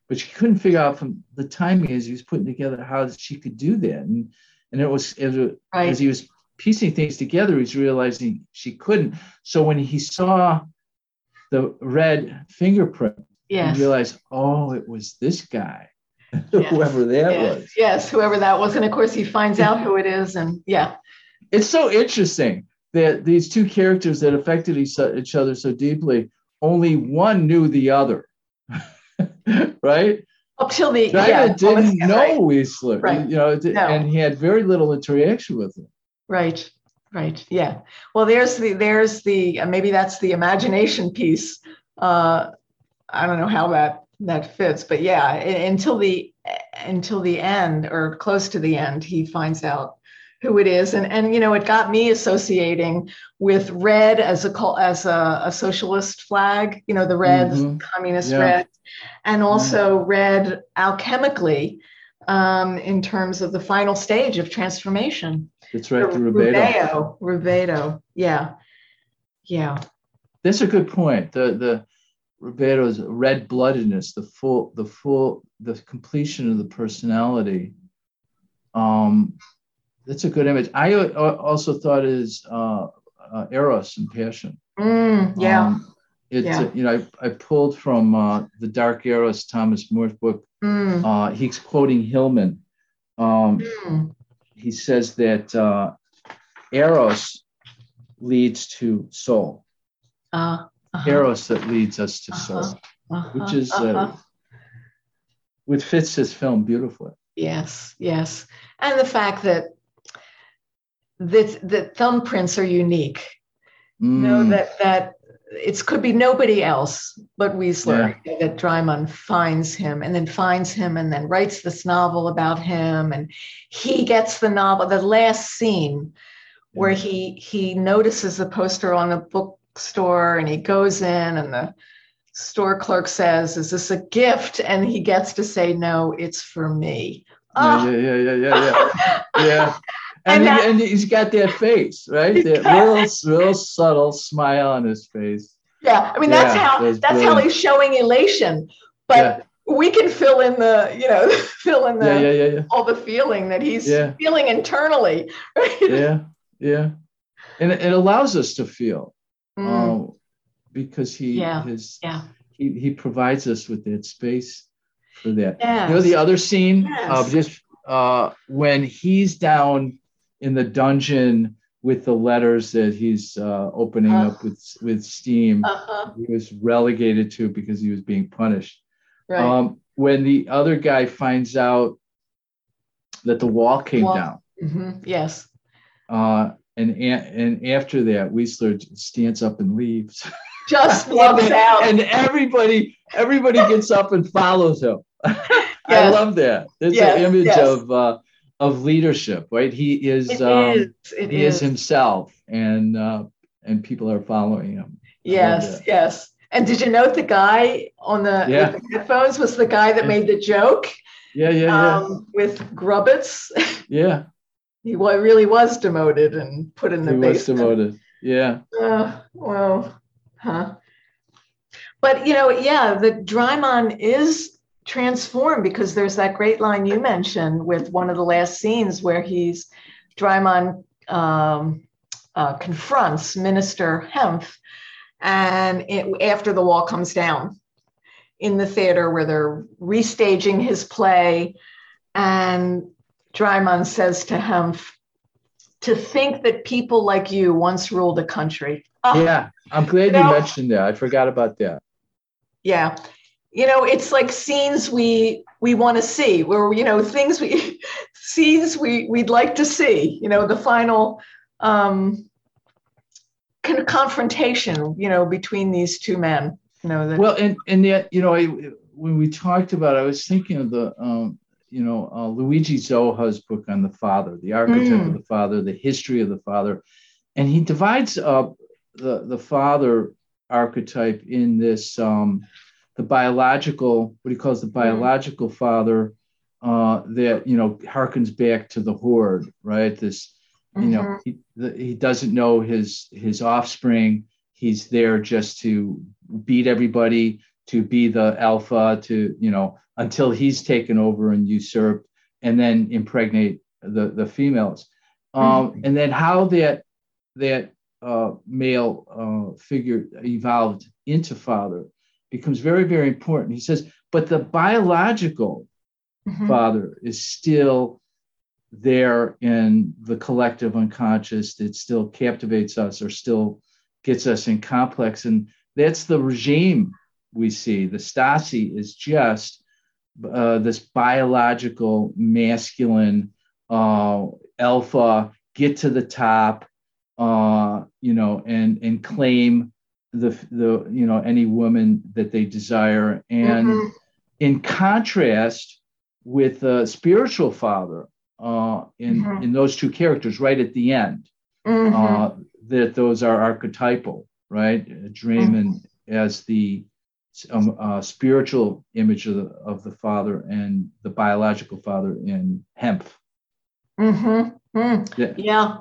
but she couldn't figure out from the timing as he was putting together how she could do that. And and it was as, Right. as he was piecing things together, he's realizing she couldn't. So when he saw the red fingerprint, Yes. he realized, oh, it was this guy, Yes. whoever that yes. was. Yes, whoever that was. And of course, he finds out who it is. And yeah. it's so interesting that these two characters that affected each, other so deeply, only one knew the other, right? Up till the. Yeah, didn't know Right. Wiesler, Right. you know, No. and he had very little interaction with him. Right. Right. Yeah. Well, there's the there's the uh, maybe that's the imagination piece. Uh, I don't know how that that fits, but yeah, until the until the end or close to the end, he finds out who it is, and and you know it got me associating with red as a as a, a socialist flag. You know the red Mhm. communist Yeah. red, and also red alchemically um, in terms of the final stage of transformation. That's right, the rubedo. Rubedo. Rubedo. Yeah. Yeah. That's a good point. The the rubedo's red bloodedness, the full, the full, the completion of the personality. Um, that's a good image. I also thought is uh, uh, eros and passion. Mm, yeah. Um, it's Yeah. uh, you know I, I pulled from uh, the Dark Eros Thomas Moore's book. Mm, Uh, he's quoting Hillman. Um, mm, he says that uh, Eros leads to soul. uh, uh-huh, Eros that leads us to soul, uh-huh, which is uh, uh-huh. which fits his film beautifully. yes, yes. And the fact that that that thumbprints are unique. know Mm, that that it could be nobody else but Wiesler that Dreyman finds him and then finds him and then writes this novel about him and he gets the novel the last scene where he he notices the poster on a bookstore and he goes in and the store clerk says is this a gift and he gets to say no it's for me yeah, Oh, yeah, yeah, yeah, yeah, yeah. yeah. And, And he, and he's got that face, right? That got- real, real subtle smile on his face. yeah i mean that's Yeah, how that's that's how he's showing elation but Yeah. we can fill in the you know fill in the Yeah, yeah, yeah, all the feeling that he's feeling internally right yeah yeah and it allows us to feel Mm, um, because he Yeah, his yeah. he, he provides us with that space for that. Yes. you know the other scene Yes. uh, just uh, when he's down in the dungeon with the letters that he's uh, opening Uh. up with with steam uh-huh. he was relegated to because he was being punished. Right. Um, when the other guy finds out that the wall came Wall- down. Mhm, yes. Uh, and and after that, Wiesler stands up and leaves. just and, out and everybody everybody gets up and follows him. I love that. It's Yes, an image yes. of uh, of leadership, right? He is It um, is. It he is. is. himself, and uh, and people are following him. yes yes and did you note the guy on the, Yeah. the headphones was the guy that made the joke Yeah, yeah, yeah, um, with Grubitz? yeah. He really was demoted and put in the He was demoted. Yeah, Uh, well, Huh. But you know, yeah, the Dreyman is transformed because there's that great line you mentioned with one of the last scenes where he's Dreyman um, uh, confronts Minister Hempf, and it, after the wall comes down in the theater where they're restaging his play, and Dreyman says to Hempf, "To think that people like you once ruled a country." Oh, yeah, I'm glad you, know, you mentioned that. I forgot about that. Yeah, you know it's like scenes we we want to see where you know things we scenes we we'd like to see you know the final um con- confrontation you know between these two men you know that, well and and yet you know I, when we talked about it, i was thinking of the um you know uh, Luigi Zoja's book on the father the archetype mm. of the father the history of the father and he divides up the the father archetype in this um the biological, what he calls the mm-hmm. biological mm. father, uh, that you know harkens back to the horde, right? This, you mm-hmm. know, he, the, he doesn't know his his offspring. He's there just to beat everybody, to be the alpha, to you know, until he's taken over and usurped, and then impregnate the the females. Um, mm-hmm. And then how that that uh, male uh, figure evolved into father becomes very, very important. He says, but the biological mm-hmm. father is still there in the collective unconscious. It still captivates us or still gets us in complex. And that's the regime we see. The Stasi is just uh, this biological, masculine, uh, alpha, get to the top, uh, you know, and and claim the the you know any woman that they desire and mm-hmm. in contrast with the spiritual father uh, in mm-hmm. in those two characters right at the end mm-hmm. uh, that those are archetypal right Dreyman mm-hmm. as the um, uh, spiritual image of the, of the father and the biological father in Hempf. Mm-hmm. Mm. Yeah. yeah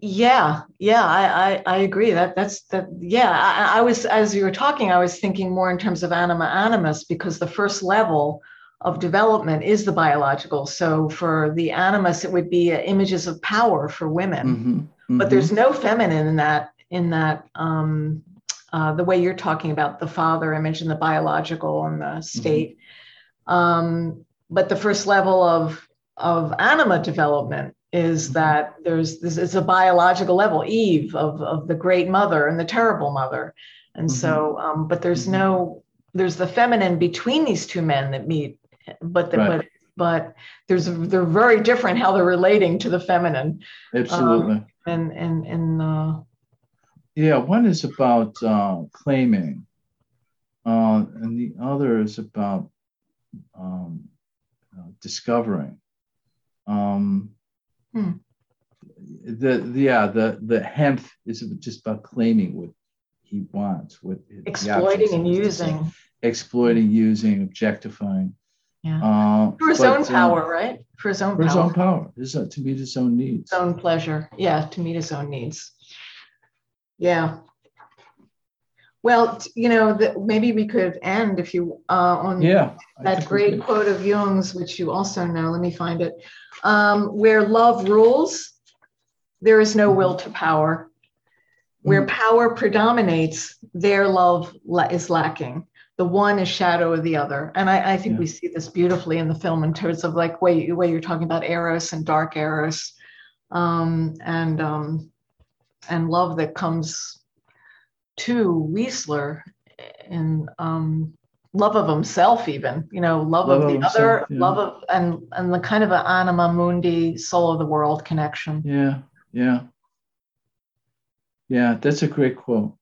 yeah yeah I, I, I agree that that's that yeah I, I, was as you were talking i was thinking more in terms of anima animus because the first level of development is the biological so for the animus it would be uh, images of power for women mm-hmm. Mm-hmm. but there's no feminine in that in that um, uh, the way you're talking about the father image and the biological and the mm-hmm. state mm-hmm. um, but the first level of of anima development is mm-hmm. that there's this is a biological level eve of, of the great mother and the terrible mother and mm-hmm. so um, but there's mm-hmm. no there's the feminine between these two men that meet but the, right. but but there's they're very different how they're relating to the feminine absolutely um, and and and uh, yeah one is about uh, claiming uh, and the other is about um, uh, discovering um, Hmm. The, the yeah the the Hemph is just about claiming what he wants, what exploiting and using, exploiting, using, objectifying. Yeah. Uh, for his but, own uh, power, right? For his own for power. his own power. His, uh, to meet his own needs. His own pleasure. Yeah, to meet his own needs. Yeah. Well, you know, the, maybe we could end if you uh, on yeah, that great quote of Jung's, which you also know. Let me find it. Um, where love rules, there is no will to power. Where mm. power predominates, their love is lacking. The one is shadow of the other, and I, I think yeah. we see this beautifully in the film in terms of like way way you're talking about eros and dark eros, um, and um, and love that comes to Wiesler in um, love of himself, even you know, love, love of the himself, other, yeah. love of and and the kind of an anima mundi, soul of the world connection. Yeah, yeah, yeah. That's a great quote.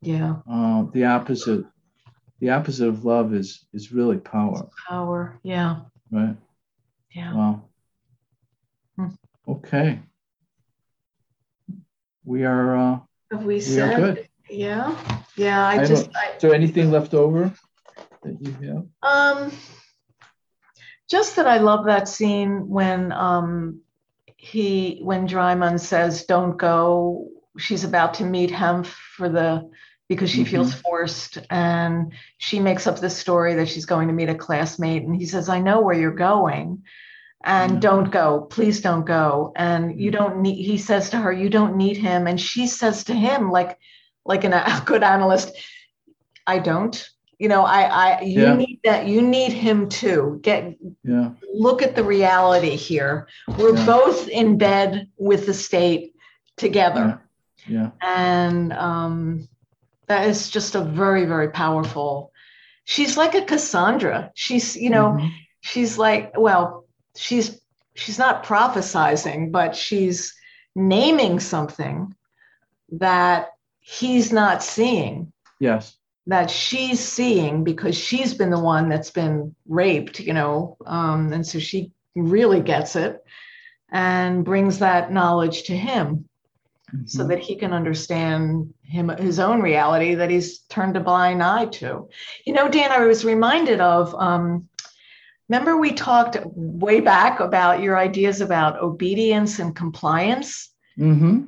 Yeah. Uh, the opposite, the opposite of love is is really power. It's power. Yeah. Right. Yeah. Wow. Hmm. Okay. We are. Uh, Have we, we said? Good. Yeah. Yeah. I, I just. I, is there anything left over that you have? Um, just that I love that scene when um, he when Dreyman says, "Don't go." she's about to meet him for the because she mm-hmm. feels forced and she makes up this story that she's going to meet a classmate and he says i know where you're going and mm-hmm. don't go please don't go and you mm-hmm. don't need he says to her you don't need him and she says to him like like an, a good analyst i don't you know i i you yeah. need that you need him too get yeah look at the reality here we're yeah. both in bed with the state together yeah, yeah. and um that is just a very very powerful she's like a cassandra she's you know mm-hmm. she's like well she's she's not prophesizing but she's naming something that he's not seeing yes that she's seeing because she's been the one that's been raped you know um, and so she really gets it and brings that knowledge to him mm-hmm. so that he can understand him his own reality that he's turned a blind eye to. You know, Dan, I was reminded of um, remember we talked way back about your ideas about obedience and compliance. Mm-hmm.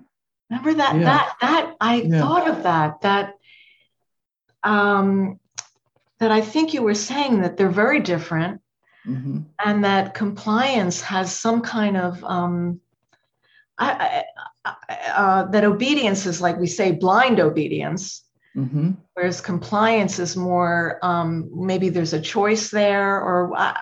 Remember that yeah. that that I yeah. thought of that that um, that I think you were saying that they're very different. Mm-hmm. And that compliance has some kind of um, I, uh, that obedience is like we say blind obedience mm-hmm. whereas compliance is more um, maybe there's a choice there or uh,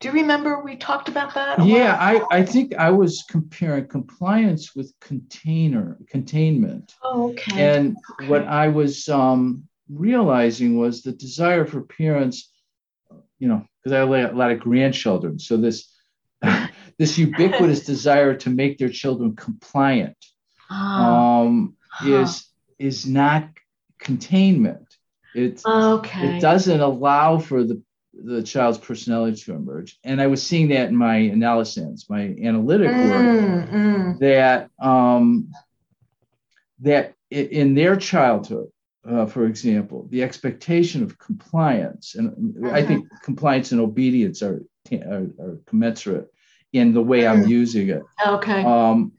do you remember we talked about that yeah I, I think i was comparing compliance with container containment oh, okay and okay. what i was um, realizing was the desire for parents you know because i have a lot of grandchildren so this this ubiquitous desire to make their children compliant oh. um, is is not containment. It okay. it doesn't allow for the the child's personality to emerge. And I was seeing that in my analysis, my analytic mm, work, mm. that um, that in their childhood, uh, for example, the expectation of compliance, and uh-huh. I think compliance and obedience are, are, are commensurate in the way I'm mm. using it. Okay. Um,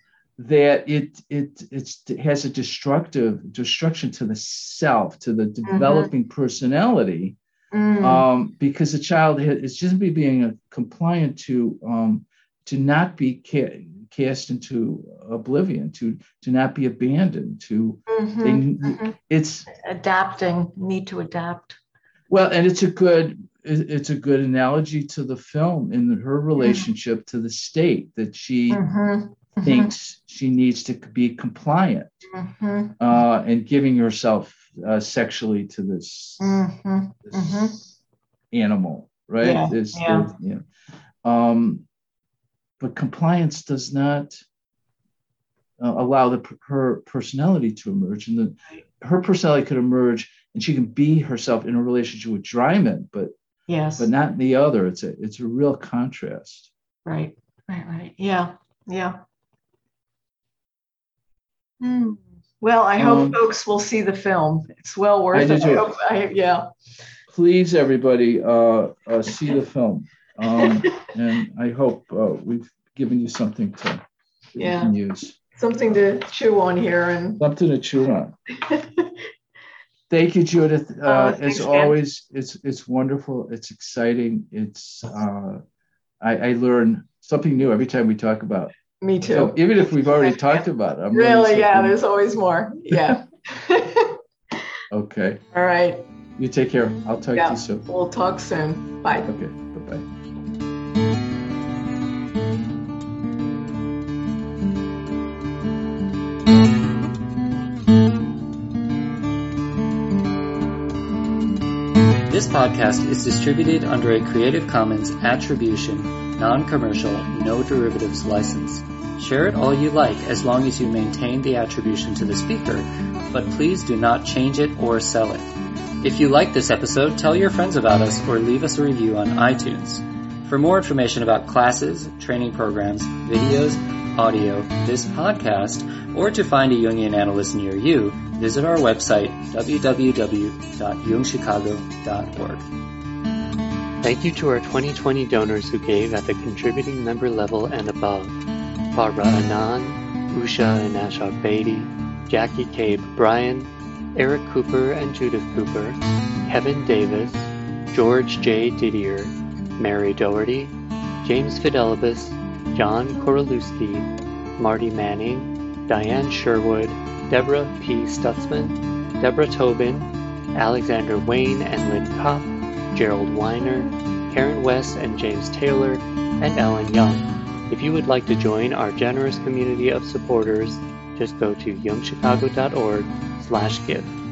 that it it it has a destructive destruction to the self, to the mm-hmm. developing mm-hmm. personality, mm. um, because the child is just be being compliant to um, to not be ca- cast into oblivion, to to not be abandoned, to mm-hmm. They, mm-hmm. it's adapting, need to adapt. Well, and it's a good it's a good analogy to the film in her mm-hmm. relationship mm-hmm. to the state that she mm-hmm. mm-hmm. thinks she needs to be compliant mm-hmm. uh, and giving herself uh, sexually to this, mm-hmm. this animal, right? Yeah. This, yeah. yeah. Um, but compliance does not uh, allow the, her personality to emerge, and the, her personality could emerge, and she can be herself in a relationship with Dreyman, but Yes. But not the other. It's a it's a real contrast. Right. Right. Right. Yeah. Yeah. Hmm. Well, I hope um, folks will see the film. It's well worth I it. I hope, I, yeah. Please, everybody, uh, uh, see the film, um, and I hope uh, we've given you something to yeah. use. Something to chew on here, and something to chew on. Thank you, Judith. Uh, uh, as always, it's it's wonderful. It's exciting. It's uh, I, I, learn something new every time we talk about. Me too. So even if we've already talked about it, I'm really, really yeah. There's always more. Yeah. okay. All right. You take care. I'll talk yeah, to you soon. We'll talk soon. Bye. Okay. Bye bye. This podcast is distributed under a Creative Commons Attribution, Non-Commercial, No Derivatives license. Share it all you like as long as you maintain the attribution to the speaker, but please do not change it or sell it. If you like this episode, tell your friends about us or leave us a review on iTunes. For more information about classes, training programs, videos, audio, this podcast, or to find a Jungian analyst near you, visit our website, www.jungchicago.org. Thank you to our 2020 donors who gave at the contributing member level and above. Barbara Anand, Usha and Ashok Beatty, Jackie Cabe Bryan, Eric Cooper and Judith Cooper, Kevin Davis, George J. Didier, Mary Doherty, James Fidelibus, John Korolewski, Marty Manning, Diane Sherwood, Deborah P. Stutzman, Deborah Tobin, Alexander Wayne and Lynn Kopp, Gerald Weiner, Karen West and James Taylor, and Ellen Young. If you would like to join our generous community of supporters, just go to jungchicago.org slash give.